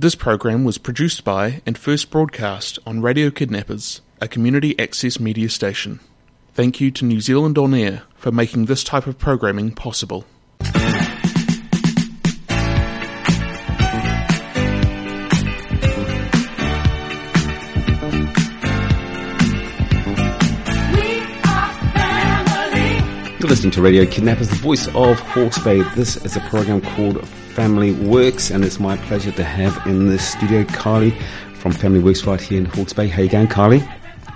This program was produced by and first broadcast on Radio Kidnappers, a community access media station. Thank you to New Zealand On Air for making this type of programming possible. You're listening to Radio Kidnappers, the voice of Hawke's Bay. This is a program called Family Works, and it's my pleasure to have in the studio Kylee from Family Works right here in Hawke's Bay. How you going, Kylee?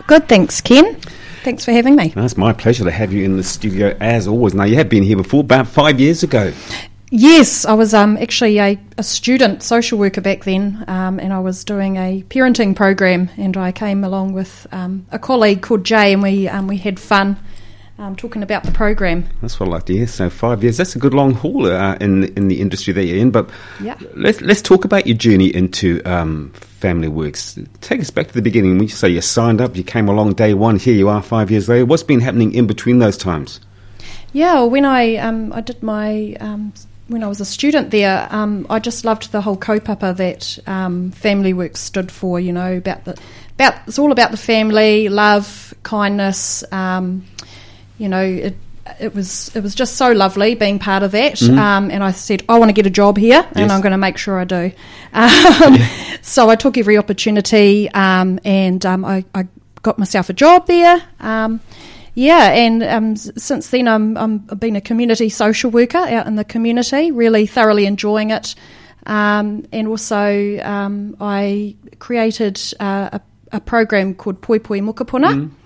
Good, thanks, Ken. Thanks for having me. No, it's my pleasure to have you in the studio as always. Now, you have been here before, about five years ago. Yes, I was um, actually a, a, student social worker back then, um, and I was doing a parenting program, and I came along with um, a colleague called Jay, and we um, we had fun um, talking about the program. That's what I like to hear. So five years, that's a good long haul uh, in in the industry that you're in. But yeah. let's let's talk about your journey into um, Family Works. Take us back to the beginning. When you say you signed up, you came along day one. Here you are, five years later. What's been happening in between those times? Yeah, well, when I um, I did my um, when I was a student there, um, I just loved the whole kaupapa that um, Family Works stood for. You know about the about it's all about the family, love, kindness. Um, you know, it, it was it was just so lovely being part of that. Mm-hmm. Um, and I said, I want to get a job here, and yes. I'm going to make sure I do. Um, yeah. So I took every opportunity, um, and um, I, I, got myself a job there. Um, yeah, and um, since then I'm, I'm I've been a community social worker out in the community, really thoroughly enjoying it. and also I created uh, a, a, program called Poi Poi Mokopuna. Mm-hmm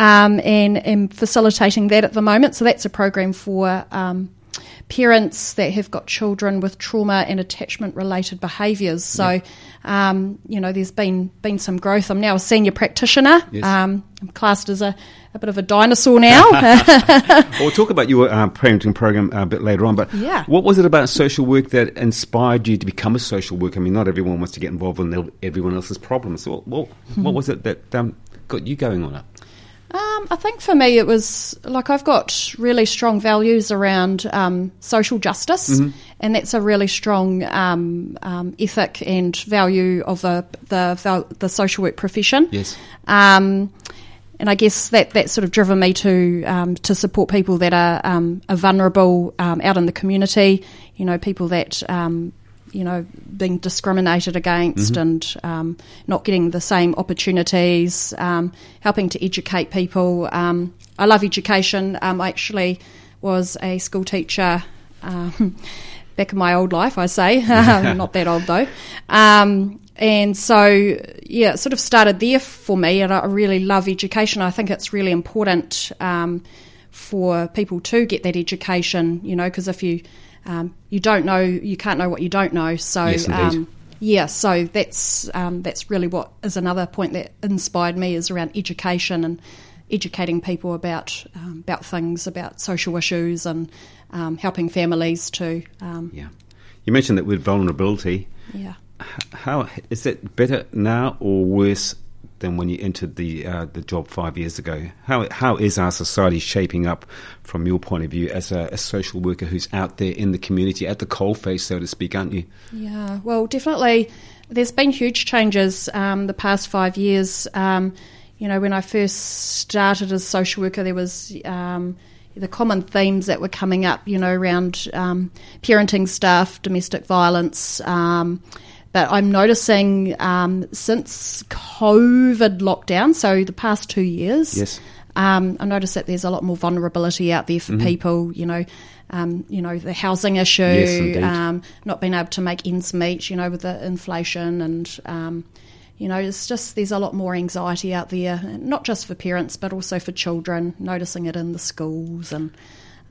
um, and am facilitating that at the moment. So that's a program for um, parents that have got children with trauma and attachment related behaviours. So, yeah. um, you know, there's been been some growth. I'm now a senior practitioner. Yes. Um, I'm classed as a, a bit of a dinosaur now. well, talk about your uh, parenting program a bit later on. But yeah. what was it about social work that inspired you to become a social worker? I mean, not everyone wants to get involved in everyone else's problems. So, what, what was it that um, got you going on it? Um, I think for me, it was like I've got really strong values around um, social justice, mm-hmm. and that's a really strong um, um ethic and value of the, the, the social work profession. Yes. Um, and I guess that that's sort of driven me to um, to support people that are, are vulnerable out in the community. You know, people that you know, being discriminated against mm-hmm. and um, not getting the same opportunities, um, helping to educate people. Um, I love education. Um, I actually was a school teacher um, back in my old life, I say. not that old though. Um, and so, yeah, it sort of started there for me, and I really love education. I think it's really important for people to get that education, you know, because if you um, you don't know, you can't know what you don't know. So, yes, um, yeah, so that's um, that's really what is another point that inspired me is around education and educating people about um, about things, about social issues, and um, helping families to. Um, yeah, you mentioned that with vulnerability. Yeah. How is it better now or worse than when you entered the uh, the job five years ago. How how is our society shaping up from your point of view as a, a social worker who's out there in the community at the coalface, so to speak, aren't you? Yeah, well, definitely. There's been huge changes um, the past five years. Um, you know, when I first started as social worker, there was um, the common themes that were coming up. You know, around um, parenting stuff, domestic violence um, but I'm noticing um, since COVID lockdown, so the past two years, yes. Um, I notice that there's a lot more vulnerability out there for mm-hmm. people. You know, um, you know the housing issue, yes, um, not being able to make ends meet. You know, with the inflation and um, you know, it's just there's a lot more anxiety out there, not just for parents but also for children. Noticing it in the schools and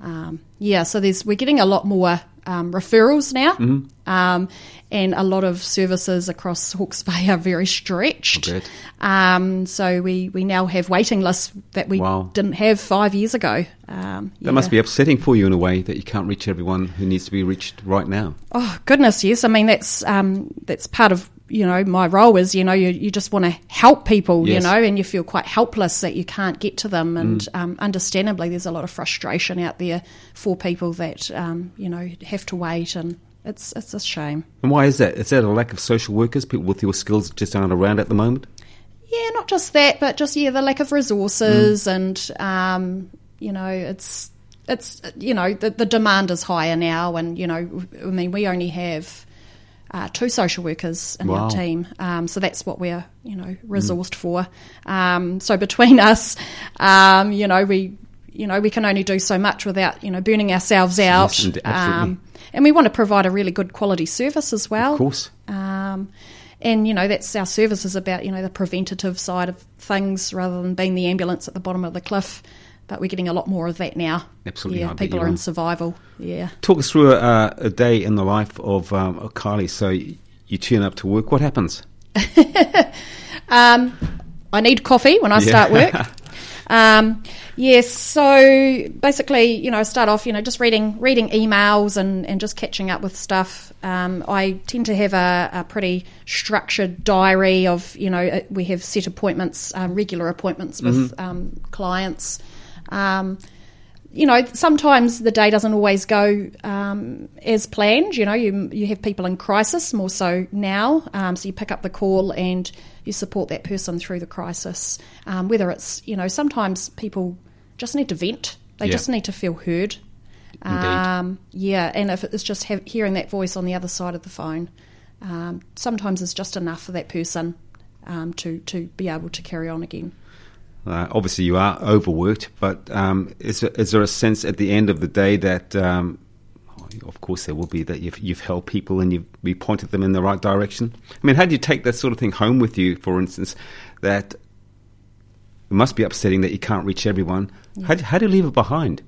um, yeah, so there's we're getting a lot more um, referrals now, mm-hmm. um, and a lot of services across Hawke's Bay are very stretched. Um, so we, we now have waiting lists that we wow. didn't have five years ago. Um, that must be upsetting for you in a way that you can't reach everyone who needs to be reached right now. Oh goodness, yes. I mean that's um, that's part of you know, my role is, you know, you, you just want to help people, yes. you know, and you feel quite helpless that you can't get to them. And mm. um, understandably, there's a lot of frustration out there for people that, um, you know, have to wait and it's it's a shame. And why is that? Is that a lack of social workers? People with your skills just aren't around at the moment? Yeah, not just that, but just yeah, the lack of resources and um, you know, it's it's you know the, the demand is higher now, and you know, I mean, we only have uh, two social workers in Wow. our team, um, so that's what we're you know resourced for. Um, so between us, um, you know, we you know we can only do so much without you know burning ourselves out. Yes, and-. Um, and we want to provide a really good quality service as well. Of course. Um, and you know that's our service is about you know the preventative side of things rather than being the ambulance at the bottom of the cliff. But we're getting a lot more of that now. Absolutely, yeah. People are in survival. Yeah. Talk us through a, a day in the life of, um, Kylee. So you turn up to work. What happens? Um, I need coffee when I start work. Um, yes, so basically, you know, I start off, you know, just reading reading emails and, and just catching up with stuff. Um, I tend to have a, a pretty structured diary of, you know, uh, we have set appointments, um, regular appointments with um, clients. Um, you know, sometimes the day doesn't always go um, as planned. You know, you you have people in crisis more so now, um, so you pick up the call and you support that person through the crisis. Um, whether it's you know, sometimes people just need to vent; they Yeah. just need to feel heard. Um, yeah, and if it's just have, hearing that voice on the other side of the phone, um, sometimes it's just enough for that person um, to to be able to carry on again. Uh, obviously, you are overworked, but um, is, there- is there a sense at the end of the day that, um, of course, there will be that you've, you've helped people and you've you pointed them in the right direction? I mean, how do you take that sort of thing home with you, for instance, that it must be upsetting that you can't reach everyone? How, do, how do you leave it behind?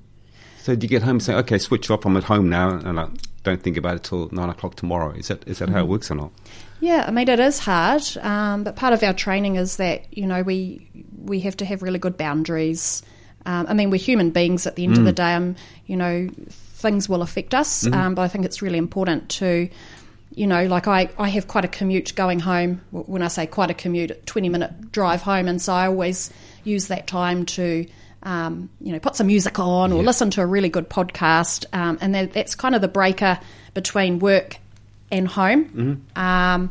So do you get home and say, okay, switch off, I'm at home now, and I don't think about it till nine o'clock tomorrow? Is that, is that how it works or not? Yeah, I mean it is hard, um, but part of our training is that you know we we have to have really good boundaries. Um, I mean we're human beings at the end of the day. Um, you know things will affect us, um, but I think it's really important to, you know, like I I have quite a commute going home. When I say quite a commute, twenty minute drive home, and so I always use that time to. Um, you know, put some music on or Yeah. listen to a really good podcast, um, and that, that's kind of the breaker between work and home. Um,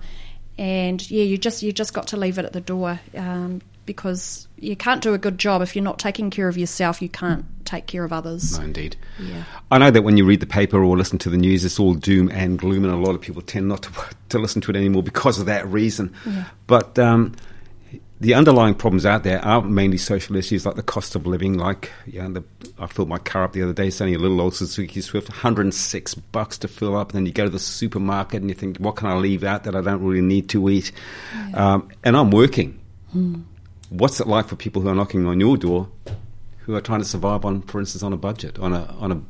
and yeah, you just you just got to leave it at the door um, because you can't do a good job if you're not taking care of yourself. You can't take care of others. No, indeed. Yeah. I know that when you read the paper or listen to the news, it's all doom and gloom, and a lot of people tend not to, to listen to it anymore because of that reason. But um, the underlying problems out there are mainly social issues like the cost of living. Like, yeah, the, I filled my car up the other day, it's only a little old Suzuki Swift, 106 bucks to fill up. And then you go to the supermarket and you think, what can I leave out that I don't really need to eat? Um, and I'm working. What's it like for people who are knocking on your door who are trying to survive on, for instance, on a budget, on a on a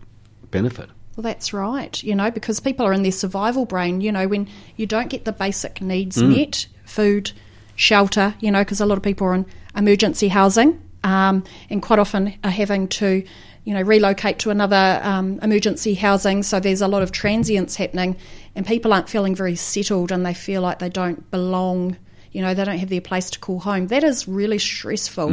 benefit? Well, that's right. You know, because people are in their survival brain. You know, when you don't get the basic needs Mm. met, food, shelter. You know, because a lot of people are in emergency housing, um, and quite often are having to, you know, relocate to another um, emergency housing. So there's a lot of transience happening, and people aren't feeling very settled, and they feel like they don't belong. You know, they don't have their place to call home. That is really stressful.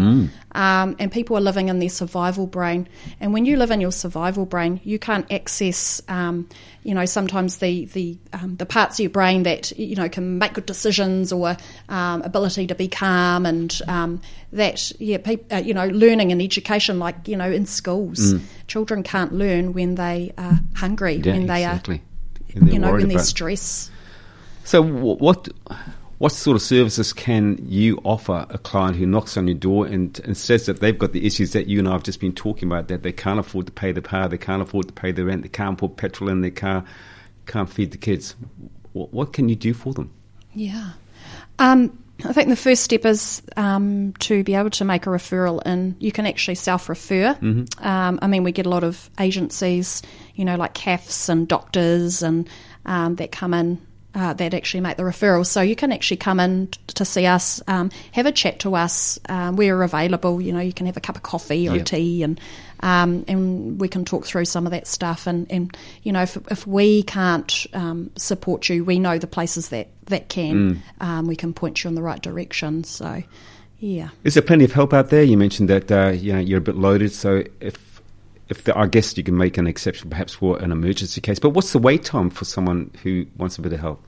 Um, and people are living in their survival brain. And when you live in your survival brain, you can't access, um, you know, sometimes the the um, the parts of your brain that you know can make good decisions or um, ability to be calm and um, that yeah, peop uh, you know, learning and education like you know in schools, children can't learn when they are hungry, Yeah, when they exactly. are, you know, when they're stressed. So, wh- what what sort of services can you offer a client who knocks on your door and, and says that they've got the issues that you and I have just been talking about, that they can't afford to pay the power, they can't afford to pay the rent, they can't put petrol in their car, can't feed the kids? What, what can you do for them? Yeah. Um, I think the first step is um, to be able to make a referral, and you can actually self refer. Um, I mean, we get a lot of agencies, you know, like CAFs and doctors, and um, that come in. Uh, that actually make the referral. So you can actually come in t- to see us, um, have a chat to us. Um, we're available. You know, you can have a cup of coffee or a tea, and um, and we can talk through some of that stuff. And, and you know, if, if we can't um, support you, we know the places that that can. Um, we can point you in the right direction. So, yeah. Is there plenty of help out there? You mentioned that uh, you know, you're a bit loaded, so if if the, I guess you can make an exception perhaps for an emergency case. But what's the wait time for someone who wants a bit of help?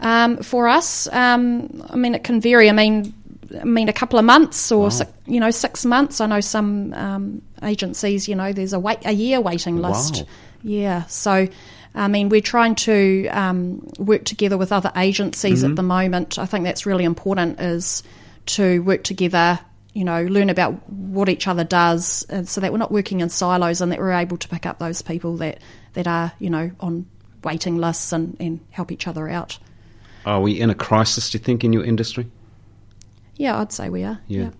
Um, for us, um, I mean, it can vary. I mean, I mean, a couple of months or Wow. six, you know six months. I know some um, agencies, you know, there's a wait a year waiting list. Wow. Yeah, so I mean, we're trying to um, work together with other agencies Mm-hmm. at the moment. I think that's really important is to work together. You know, learn about what each other does, and so that we're not working in silos, and that we're able to pick up those people that that are you know on waiting lists and, and help each other out. Are we in a crisis, do you think, in your industry? Yeah, I'd say we are. Yeah,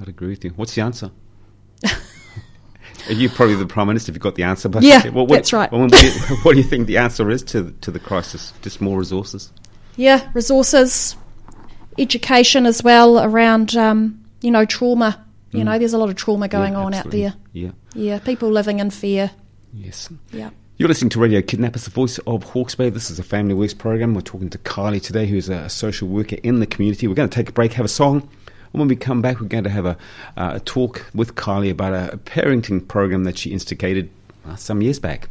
I'd agree with you. What's the answer? Are you probably the prime minister if you've got the answer? But Yeah, what, that's right. Well, what, do you, what do you think the answer is to to the crisis? Just more resources. Yeah, resources, education as well around, um, you know, trauma. You know, there's a lot of trauma going Mm. Yeah, on out there. Yeah. Yeah, people living in fear. Yes. Yeah. You're listening to Radio Kidnappers, the voice of Hawke's Bay. This is a Family Works program. We're talking to Kylee today, who's a social worker in the community. We're going to take a break, have a song. And when we come back, we're going to have a, uh, a talk with Kylee about a, a parenting program that she instigated uh, some years back.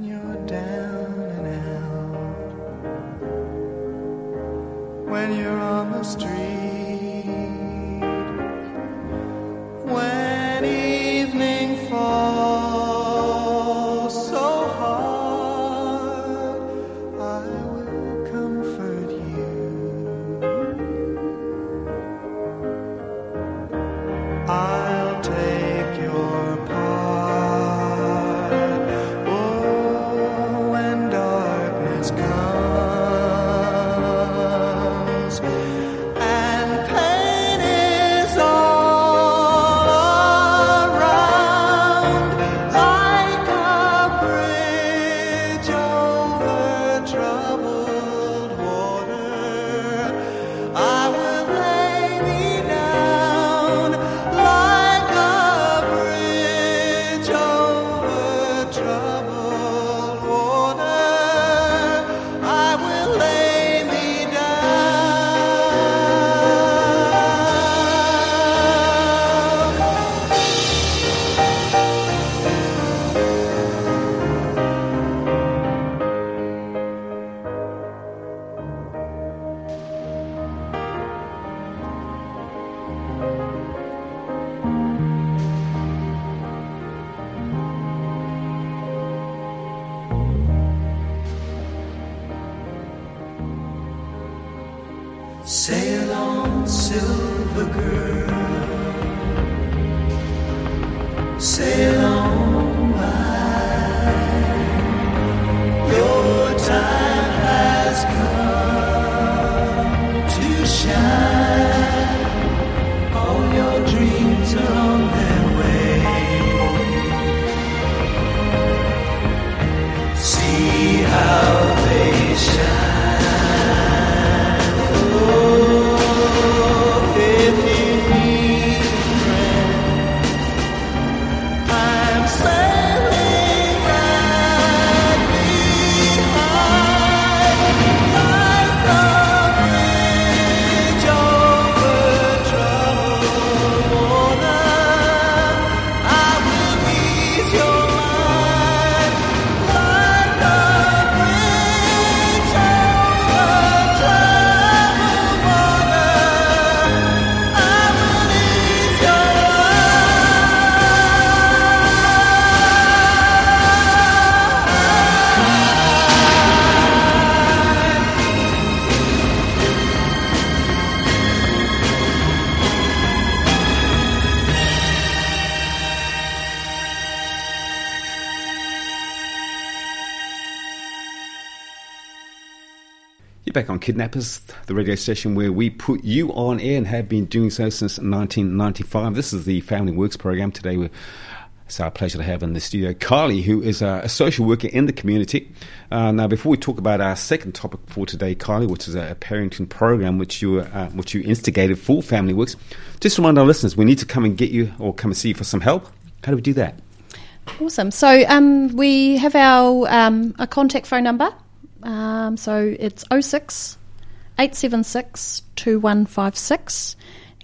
When Sail on, silver girl. Sail Kidnappers, the radio station where we put you on air and have been doing so since 1995. This is the Family Works program. Today, we're, it's our pleasure to have in the studio Kylee, who is a, social worker in the community. Uh, now, before we talk about our second topic for today, Kylee, which is a, parenting program which you uh, which you instigated for Family Works, just remind our listeners we need to come and get you or come and see you for some help. How do we do that? Awesome. So um, we have our um, a contact phone number. Um, so it's 06 876 2156.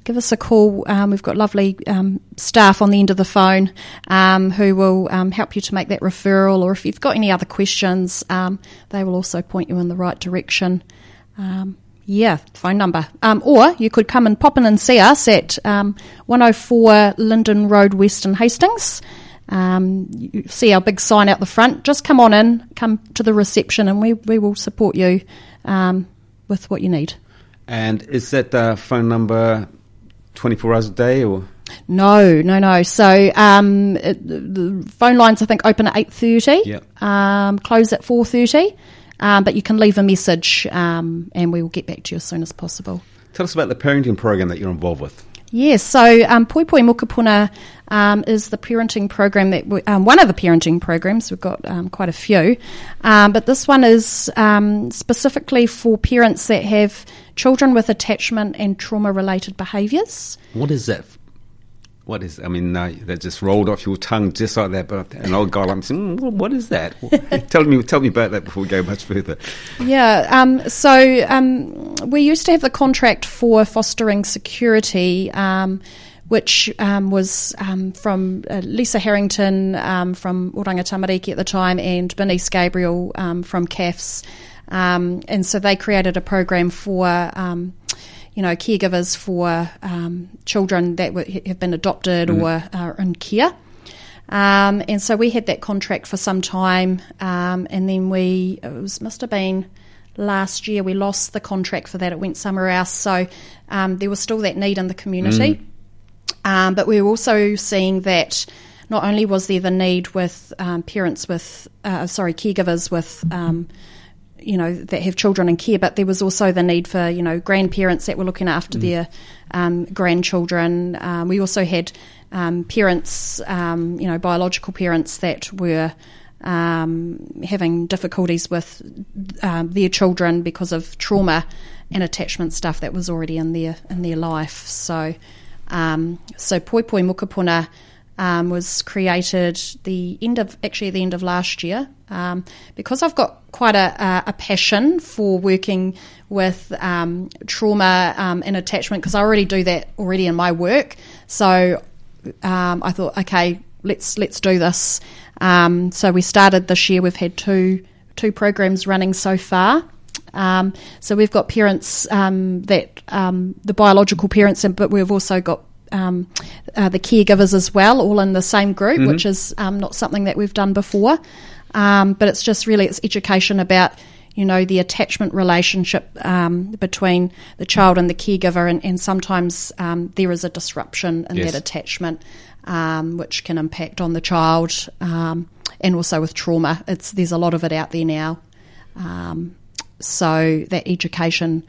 Give us a call. Um, we've got lovely um, staff on the end of the phone um, who will um, help you to make that referral, or if you've got any other questions, um, they will also point you in the right direction. Yeah, phone number. Um, or you could come and pop in and see us at um, 104 Linden Road, Western Hastings. Um, you see our big sign out the front. Just come on in, come to the reception, and we, we will support you um, with what you need. And is that the phone number 24 hours a day or? No, no, no. So um, it, the phone lines, I think, open at eight thirty. Yep. Um, close at four thirty. Um, but you can leave a message, um, and we will get back to you as soon as possible. Tell us about the parenting program that you're involved with. Yes, so um, Poi Poi Mokopuna um, is the parenting program that we, um, one of the parenting programs. We've got um, quite a few, um, but this one is um, specifically for parents that have children with attachment and trauma related behaviours. What is that? What is? I mean, uh, that just rolled off your tongue just like that. But an old guy me saying, mm, "What is that?" tell me, tell me about that before we go much further. Yeah, um, so um, we used to have the contract for fostering security. Which um, was um, from uh, Lisa Harrington um, from Oranga Tamariki at the time and Bernice Gabriel um, from CAFS. Um, and so they created a program for, um, you know, caregivers for um, children that were, have been adopted or are in care. Um, and so we had that contract for some time, um, and then we it was must have been last year we lost the contract for that. It went somewhere else. So um, there was still that need in the community, um, but we were also seeing that not only was there the need with um, parents with uh, sorry caregivers with um, you know that have children in care, but there was also the need for you know grandparents that were looking after their um, grandchildren. Um, we also had um, parents, um, you know, biological parents that were um, having difficulties with um, their children because of trauma and attachment stuff that was already in their in their life. So, um, so Poi Poi Mokopuna um, was created the end of actually the end of last year um, because I've got quite a, a, passion for working with um, trauma um, and attachment because I already do that already in my work. So um, I thought, okay, let's let's do this. So we started this year. We've had two two programs running so far. Um, so we've got parents um, that um, the biological parents, and- but we've also got um, uh, the caregivers as well, all in the same group, which is um, not something that we've done before. Um, but it's just really it's education about you know the attachment relationship um, between the child and the caregiver, and, and sometimes um, there is a disruption in Yes. that attachment, um, which can impact on the child, um, and also with trauma. It's there's a lot of it out there now. So that education,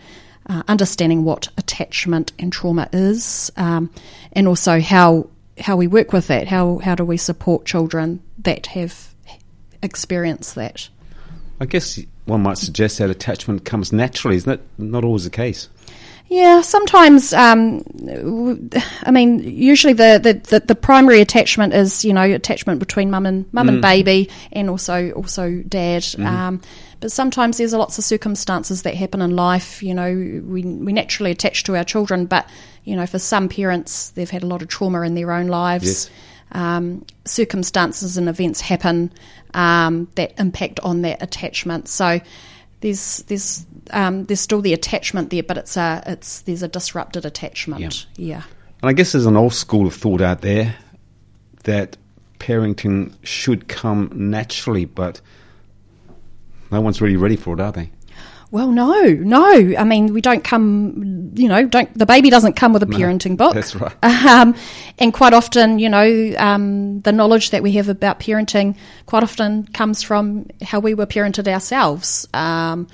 uh, understanding what attachment and trauma is, um, and also how how we work with that. How how do we support children that have experienced that? I guess one might suggest that attachment comes naturally, isn't it? Not always the case. Yeah, sometimes. Um, I mean, usually the, the, the, the primary attachment is you know attachment between mum and mum and baby, and also also dad. Um, but sometimes there's a lots of circumstances that happen in life. You know, we we naturally attach to our children, but you know, for some parents, they've had a lot of trauma in their own lives. Yes. Um, circumstances and events happen um, that impact on that attachment. So there's there's um, there's still the attachment there, but it's a it's there's a disrupted attachment. Yeah. And I guess there's an old school of thought out there that parenting should come naturally, but no one's really ready for it, are they? Well, no, no. I mean, we don't come. You know, don't the baby doesn't come with a parenting book. that's right. Um, and quite often, you know, um, the knowledge that we have about parenting quite often comes from how we were parented ourselves. Um,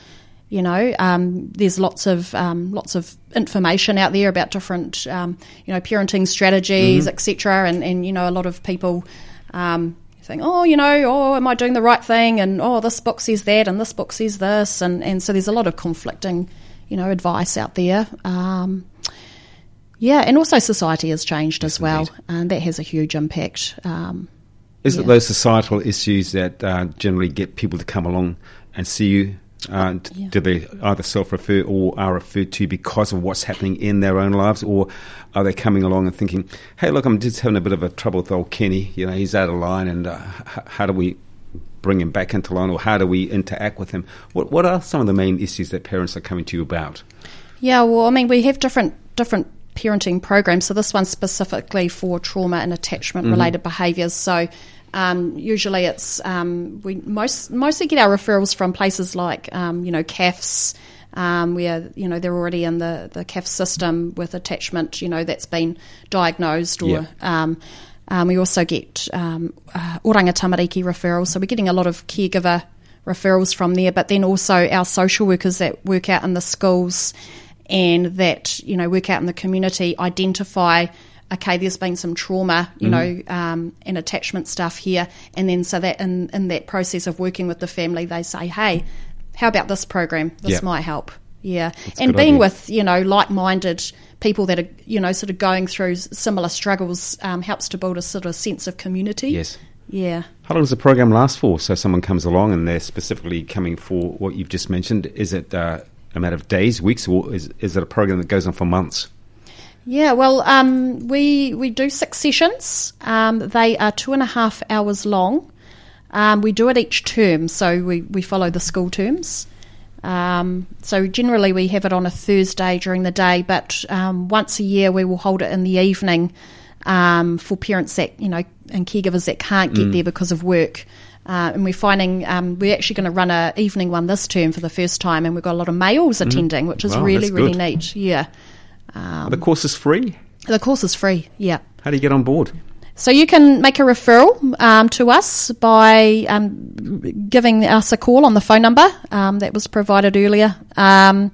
You know, um, there's lots of um, lots of information out there about different, um, you know, parenting strategies, etc. And and you know, a lot of people um, think, oh, you know, oh, am I doing the right thing? And oh, this book says that, and this book says this, and and so there's a lot of conflicting, you know, advice out there. Um, yeah, and also society has changed as well, and that has a huge impact. Um, Is it those societal issues that uh, generally get people to come along and see you? Uh, Yeah. Do they either self-refer or are referred to because of what's happening in their own lives, or are they coming along and thinking, "Hey, look, I'm just having a bit of a trouble with old Kenny. You know, he's out of line, and uh, h- how do we bring him back into line, or how do we interact with him?" What What are some of the main issues that parents are coming to you about? Yeah, well, I mean, we have different different parenting programs. So this one's specifically for trauma and attachment related behaviours. So um, usually it's um, we most mostly get our referrals from places like um, you know CAFs. Um, where you know they're already in the the CAF system with attachment, you know that's been diagnosed, or Yeah. um, um, we also get um, uh, oranga tamariki referrals. So we're getting a lot of caregiver referrals from there, but then also our social workers that work out in the schools and that you know work out in the community identify. Okay, there's been some trauma, you know, um, and attachment stuff here, and then so that in, in that process of working with the family, they say, "Hey, how about this program? This Yeah. might help." Yeah, a and being idea. with you know like-minded people that are you know sort of going through similar struggles um, helps to build a sort of sense of community. Yes. Yeah. How long does the program last for? So someone comes along and they're specifically coming for what you've just mentioned. Is it uh, a matter of days, weeks, or is, is it a program that goes on for months? Yeah, well, um, we we do six sessions. Um, they are two and a half hours long. Um, we do it each term, so we, we follow the school terms. Um, so generally, we have it on a Thursday during the day, but um, once a year we will hold it in the evening um, for parents that you know and caregivers that can't get there because of work. Uh, and we're finding um, we're actually going to run an evening one this term for the first time, and we've got a lot of males attending, which is Wow, really really neat. Yeah. Are the course is free. The course is free, yeah. How do you get on board? So you can make a referral um, to us by um, giving us a call on the phone number um, that was provided earlier. Um,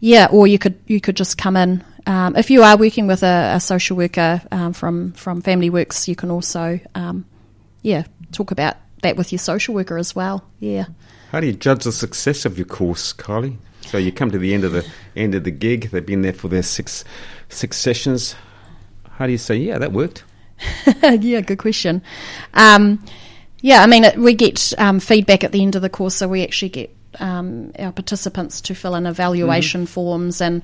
yeah, or you could you could just come in. Um, if you are working with a, a social worker um, from from Family Works, you can also um, yeah talk about that with your social worker as well. Yeah. How do you judge the success of your course, Carly? So you come to the end of the end of the gig. They've been there for their six six sessions. How do you say, yeah, that worked? yeah, good question. Um, yeah, I mean, it, we get um, feedback at the end of the course, so we actually get um, our participants to fill in evaluation forms, and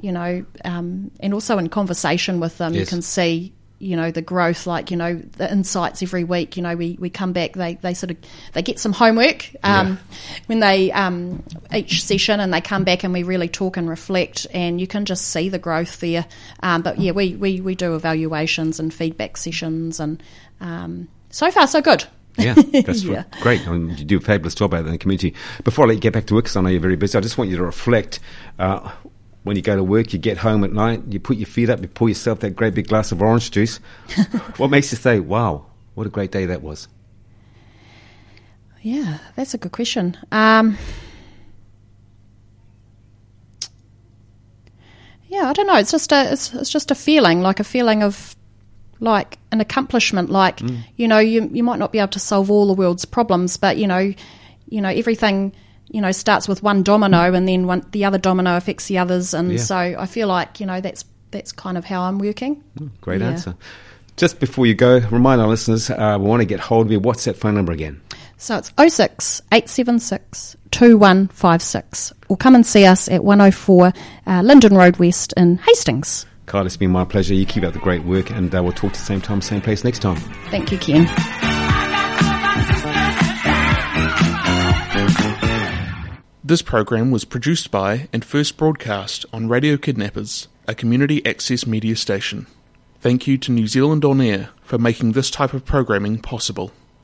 you know, um, and also in conversation with them, you can see. You know the growth, like you know the insights every week. You know we, we come back. They they sort of they get some homework um, when they um, each session, and they come back and we really talk and reflect, and you can just see the growth there. Um, but yeah, we, we, we do evaluations and feedback sessions, and um, so far so good. Yeah, that's Yeah. great. I mean, you do a fabulous job out there in the community. Before I let you get back to work, because I know you're very busy, I just want you to reflect. Uh, when you go to work, you get home at night, you put your feet up, you pour yourself that great big glass of orange juice. what makes you say, "Wow, what a great day that was"? Yeah, that's a good question. Um, yeah, I don't know. It's just a it's, it's just a feeling, like a feeling of like an accomplishment. Like you know, you you might not be able to solve all the world's problems, but you know, you know everything. You know, starts with one domino, and then one, the other domino affects the others, and Yeah. so I feel like you know that's that's kind of how I'm working. Great Yeah. answer. Just before you go, remind our listeners uh, we want to get hold of you. What's that phone number again? So it's 06 876 2156. Or come and see us at 104 uh, Linden Road West in Hastings. Carl, it's been my pleasure. You keep up the great work, and uh, we'll talk to the same time, same place next time. Thank you, Ken. This program was produced by and first broadcast on Radio Kidnappers, a community access media station. Thank you to New Zealand On Air for making this type of programming possible.